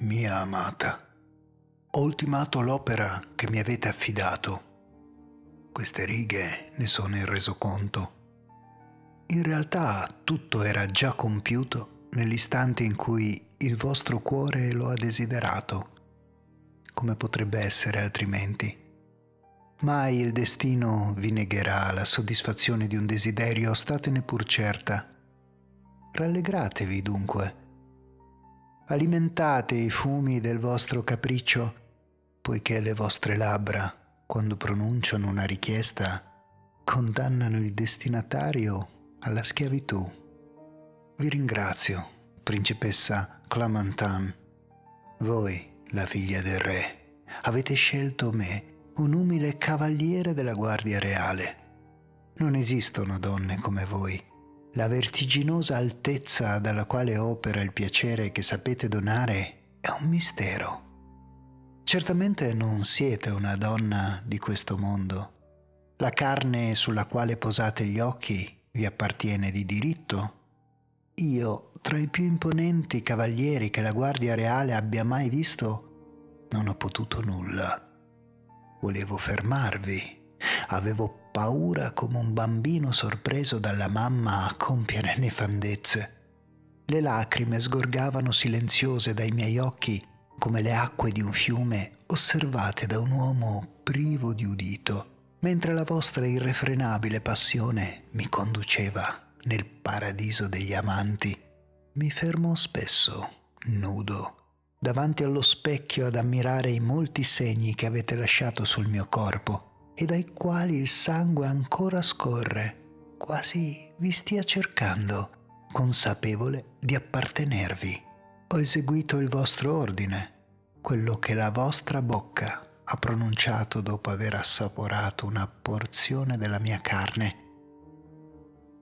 Mia amata, ho ultimato l'opera che mi avete affidato. Queste righe ne sono il resoconto. In realtà tutto era già compiuto nell'istante in cui il vostro cuore lo ha desiderato. Come potrebbe essere altrimenti? Mai il destino vi negherà la soddisfazione di un desiderio, statene pur certa. Rallegratevi dunque alimentate i fumi del vostro capriccio, poiché le vostre labbra, quando pronunciano una richiesta, condannano il destinatario alla schiavitù. Vi ringrazio, principessa Clamantan. Voi, la figlia del re, avete scelto me, un umile cavaliere della Guardia Reale. Non esistono donne come voi la vertiginosa altezza dalla quale opera il piacere che sapete donare è un mistero. Certamente non siete una donna di questo mondo. La carne sulla quale posate gli occhi vi appartiene di diritto. Io, tra i più imponenti cavalieri che la Guardia Reale abbia mai visto, non ho potuto nulla. Volevo fermarvi, avevo paura come un bambino sorpreso dalla mamma a compiere nefandezze. Le lacrime sgorgavano silenziose dai miei occhi come le acque di un fiume osservate da un uomo privo di udito, mentre la vostra irrefrenabile passione mi conduceva nel paradiso degli amanti. Mi fermo spesso, nudo, davanti allo specchio ad ammirare i molti segni che avete lasciato sul mio corpo e dai quali il sangue ancora scorre, quasi vi stia cercando, consapevole di appartenervi. Ho eseguito il vostro ordine, quello che la vostra bocca ha pronunciato dopo aver assaporato una porzione della mia carne.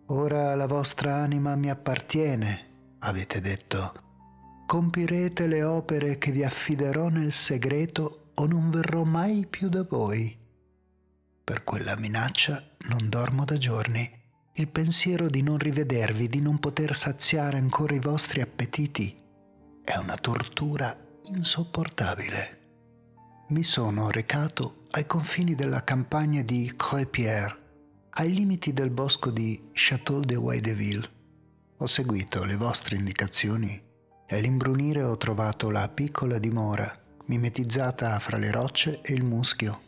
Ora la vostra anima mi appartiene, avete detto. Compirete le opere che vi affiderò nel segreto o non verrò mai più da voi. Per quella minaccia non dormo da giorni. Il pensiero di non rivedervi, di non poter saziare ancora i vostri appetiti, è una tortura insopportabile. Mi sono recato ai confini della campagna di Crépierre, ai limiti del bosco di Château de Waideville. Ho seguito le vostre indicazioni e all'imbrunire ho trovato la piccola dimora, mimetizzata fra le rocce e il muschio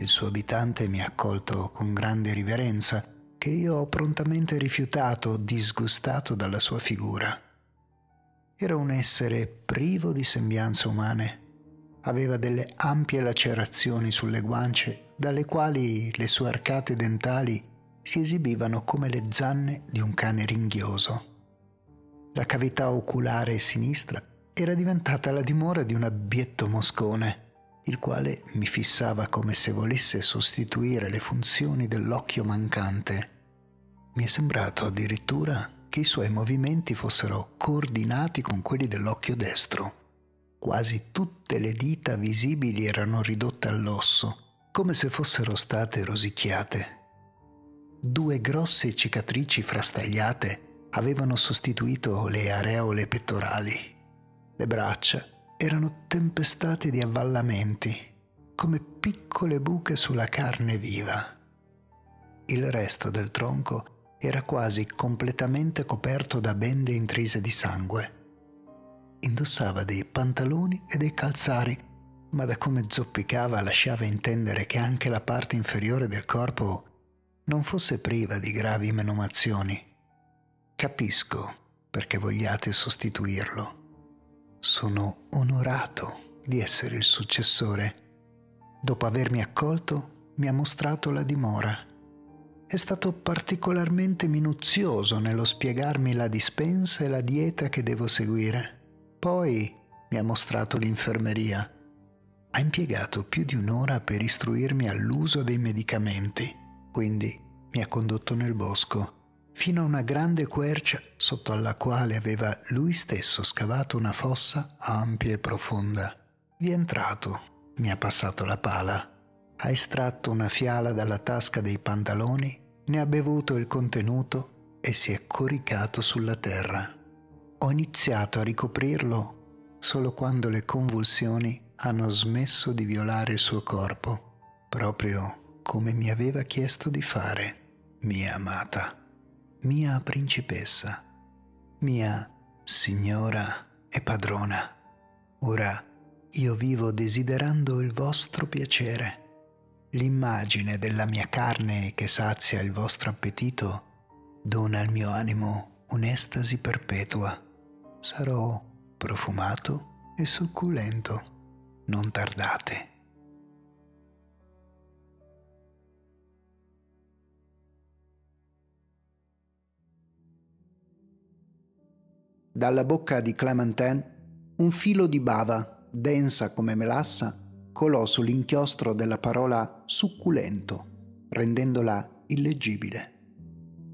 il suo abitante mi ha accolto con grande riverenza, che io ho prontamente rifiutato, disgustato dalla sua figura. Era un essere privo di sembianze umane. Aveva delle ampie lacerazioni sulle guance, dalle quali le sue arcate dentali si esibivano come le zanne di un cane ringhioso. La cavità oculare sinistra era diventata la dimora di un abietto moscone il quale mi fissava come se volesse sostituire le funzioni dell'occhio mancante. Mi è sembrato addirittura che i suoi movimenti fossero coordinati con quelli dell'occhio destro. Quasi tutte le dita visibili erano ridotte all'osso, come se fossero state rosicchiate. Due grosse cicatrici frastagliate avevano sostituito le areole pettorali. Le braccia erano tempestate di avvallamenti, come piccole buche sulla carne viva. Il resto del tronco era quasi completamente coperto da bende intrise di sangue. Indossava dei pantaloni e dei calzari, ma da come zoppicava lasciava intendere che anche la parte inferiore del corpo non fosse priva di gravi menomazioni. Capisco perché vogliate sostituirlo sono onorato di essere il successore. Dopo avermi accolto, mi ha mostrato la dimora. È stato particolarmente minuzioso nello spiegarmi la dispensa e la dieta che devo seguire. Poi mi ha mostrato l'infermeria. Ha impiegato più di un'ora per istruirmi all'uso dei medicamenti, quindi mi ha condotto nel bosco fino a una grande quercia sotto alla quale aveva lui stesso scavato una fossa ampia e profonda. Vi è entrato, mi ha passato la pala, ha estratto una fiala dalla tasca dei pantaloni, ne ha bevuto il contenuto e si è coricato sulla terra. Ho iniziato a ricoprirlo solo quando le convulsioni hanno smesso di violare il suo corpo, proprio come mi aveva chiesto di fare, mia amata, mia principessa, mia signora e padrona. Ora io vivo desiderando il vostro piacere. L'immagine della mia carne che sazia il vostro appetito dona al mio animo un'estasi perpetua. Sarò profumato e succulento. Non tardate. Dalla bocca di Clementine un filo di bava, densa come melassa, colò sull'inchiostro della parola succulento, rendendola illeggibile.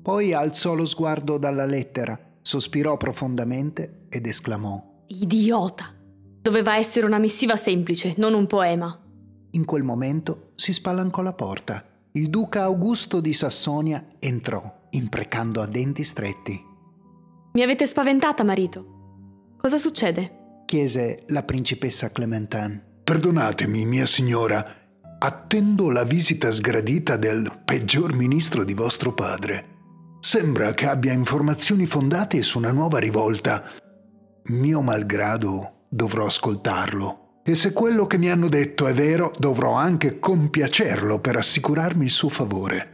Poi alzò lo sguardo dalla lettera, sospirò profondamente ed esclamò Idiota! Doveva essere una missiva semplice, non un poema. In quel momento si spalancò la porta. Il duca Augusto di Sassonia entrò, imprecando a denti stretti. Mi avete spaventata, marito. Cosa succede? chiese la principessa Clementine. Perdonatemi, mia signora, attendo la visita sgradita del peggior ministro di vostro padre. Sembra che abbia informazioni fondate su una nuova rivolta. Mio malgrado dovrò ascoltarlo. E se quello che mi hanno detto è vero, dovrò anche compiacerlo per assicurarmi il suo favore.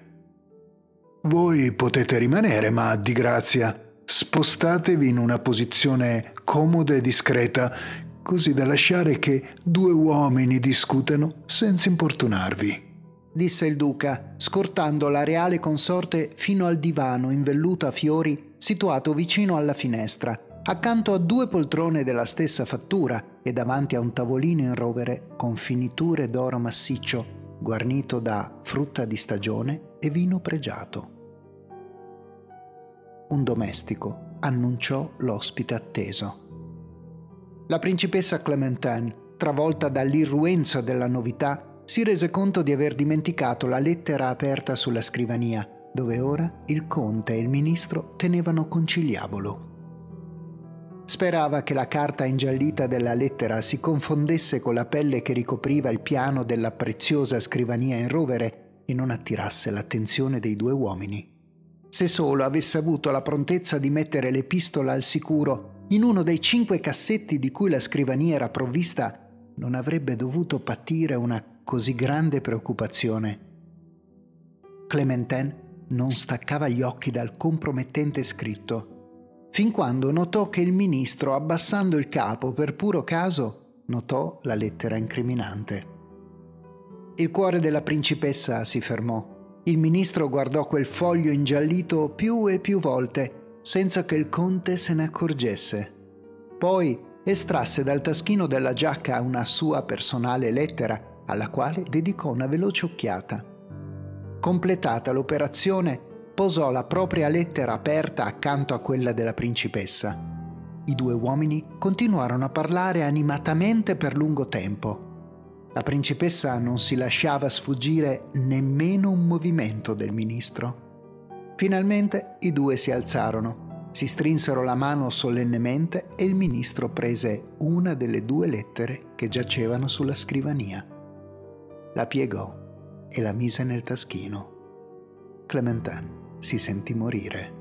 Voi potete rimanere, ma di grazia spostatevi in una posizione comoda e discreta, così da lasciare che due uomini discutano senza importunarvi. Disse il duca, scortando la reale consorte fino al divano in velluto a fiori situato vicino alla finestra, accanto a due poltrone della stessa fattura e davanti a un tavolino in rovere con finiture d'oro massiccio, guarnito da frutta di stagione e vino pregiato un domestico annunciò l'ospite atteso. La principessa Clementine, travolta dall'irruenza della novità, si rese conto di aver dimenticato la lettera aperta sulla scrivania, dove ora il conte e il ministro tenevano conciliabolo. Sperava che la carta ingiallita della lettera si confondesse con la pelle che ricopriva il piano della preziosa scrivania in rovere e non attirasse l'attenzione dei due uomini. Se solo avesse avuto la prontezza di mettere l'epistola al sicuro in uno dei cinque cassetti di cui la scrivania era provvista, non avrebbe dovuto patire una così grande preoccupazione. Clementine non staccava gli occhi dal compromettente scritto, fin quando notò che il ministro, abbassando il capo per puro caso, notò la lettera incriminante. Il cuore della principessa si fermò il ministro guardò quel foglio ingiallito più e più volte, senza che il conte se ne accorgesse. Poi estrasse dal taschino della giacca una sua personale lettera, alla quale dedicò una veloce occhiata. Completata l'operazione, posò la propria lettera aperta accanto a quella della principessa. I due uomini continuarono a parlare animatamente per lungo tempo. La principessa non si lasciava sfuggire nemmeno un movimento del ministro. Finalmente i due si alzarono, si strinsero la mano solennemente e il ministro prese una delle due lettere che giacevano sulla scrivania. La piegò e la mise nel taschino. Clementine si sentì morire.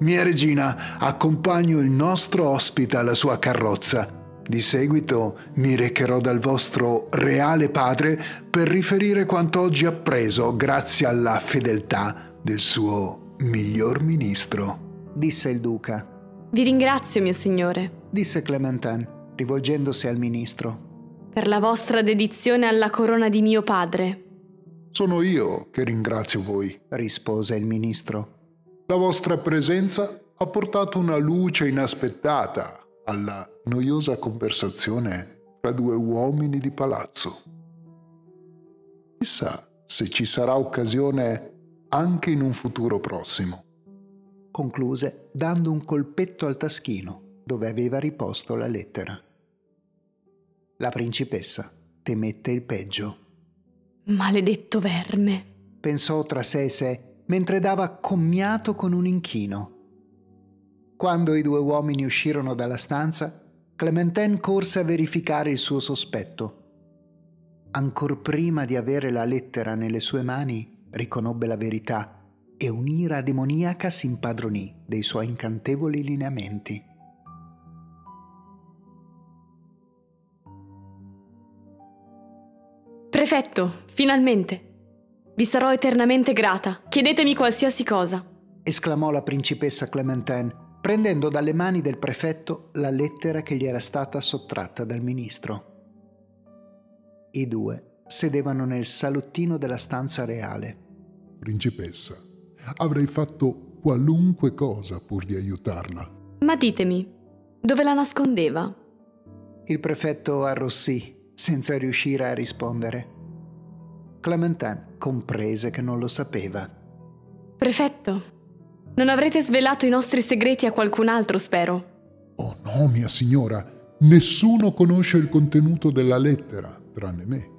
Mia regina, accompagno il nostro ospite alla sua carrozza di seguito mi recherò dal vostro reale padre per riferire quanto oggi ha preso grazie alla fedeltà del suo miglior ministro, disse il duca. Vi ringrazio, mio signore, disse Clementine, rivolgendosi al ministro. Per la vostra dedizione alla corona di mio padre. Sono io che ringrazio voi, rispose il ministro. La vostra presenza ha portato una luce inaspettata alla noiosa conversazione fra due uomini di palazzo. Chissà se ci sarà occasione anche in un futuro prossimo. Concluse dando un colpetto al taschino dove aveva riposto la lettera. La principessa temette il peggio. Maledetto verme, pensò tra sé e sé mentre dava commiato con un inchino quando i due uomini uscirono dalla stanza, Clementine corse a verificare il suo sospetto. Ancor prima di avere la lettera nelle sue mani, riconobbe la verità e un'ira demoniaca si impadronì dei suoi incantevoli lineamenti. Prefetto, finalmente. Vi sarò eternamente grata. Chiedetemi qualsiasi cosa. esclamò la principessa Clementine, prendendo dalle mani del prefetto la lettera che gli era stata sottratta dal ministro. I due sedevano nel salottino della stanza reale. Principessa, avrei fatto qualunque cosa pur di aiutarla. Ma ditemi, dove la nascondeva? Il prefetto arrossì, senza riuscire a rispondere. Clementine comprese che non lo sapeva. Prefetto, non avrete svelato i nostri segreti a qualcun altro, spero. Oh no, mia signora, nessuno conosce il contenuto della lettera, tranne me.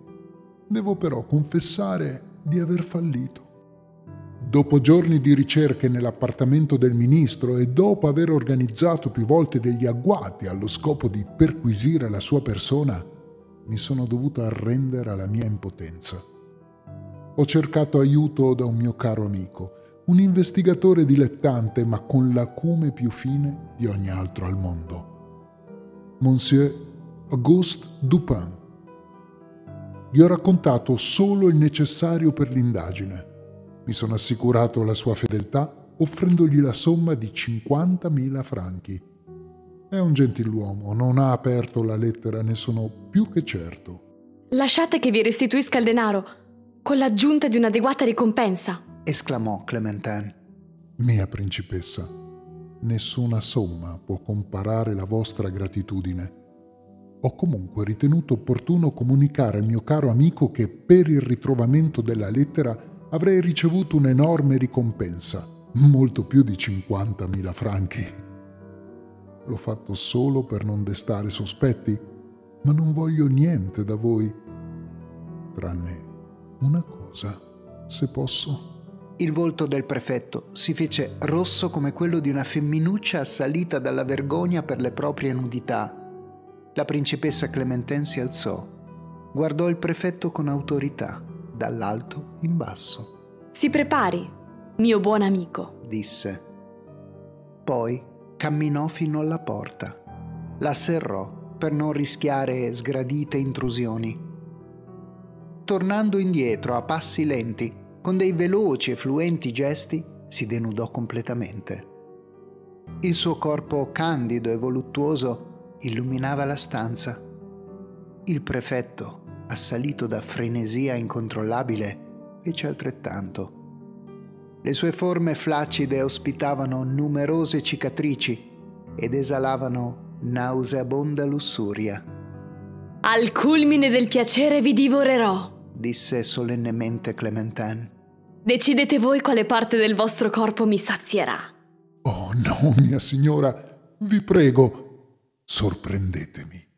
Devo però confessare di aver fallito. Dopo giorni di ricerche nell'appartamento del ministro e dopo aver organizzato più volte degli agguati allo scopo di perquisire la sua persona, mi sono dovuto arrendere alla mia impotenza. Ho cercato aiuto da un mio caro amico, un investigatore dilettante ma con l'acume più fine di ogni altro al mondo. Monsieur Auguste Dupin. Gli ho raccontato solo il necessario per l'indagine. Mi sono assicurato la sua fedeltà offrendogli la somma di 50.000 franchi. È un gentiluomo, non ha aperto la lettera, ne sono più che certo. Lasciate che vi restituisca il denaro, con l'aggiunta di un'adeguata ricompensa. Esclamò Clementine. Mia principessa, nessuna somma può comparare la vostra gratitudine. Ho comunque ritenuto opportuno comunicare al mio caro amico che per il ritrovamento della lettera avrei ricevuto un'enorme ricompensa, molto più di 50.000 franchi. L'ho fatto solo per non destare sospetti, ma non voglio niente da voi, tranne una cosa, se posso. Il volto del prefetto si fece rosso come quello di una femminuccia assalita dalla vergogna per le proprie nudità. La principessa Clementine si alzò, guardò il prefetto con autorità, dall'alto in basso. Si prepari, mio buon amico. disse. Poi camminò fino alla porta. La serrò per non rischiare sgradite intrusioni. Tornando indietro a passi lenti, con dei veloci e fluenti gesti, si denudò completamente. Il suo corpo candido e voluttuoso illuminava la stanza. Il prefetto, assalito da frenesia incontrollabile, fece altrettanto. Le sue forme flaccide ospitavano numerose cicatrici ed esalavano nauseabonda lussuria, Al culmine del piacere vi divorerò. disse solennemente Clementine. Decidete voi quale parte del vostro corpo mi sazierà. Oh no, mia signora, vi prego, sorprendetemi.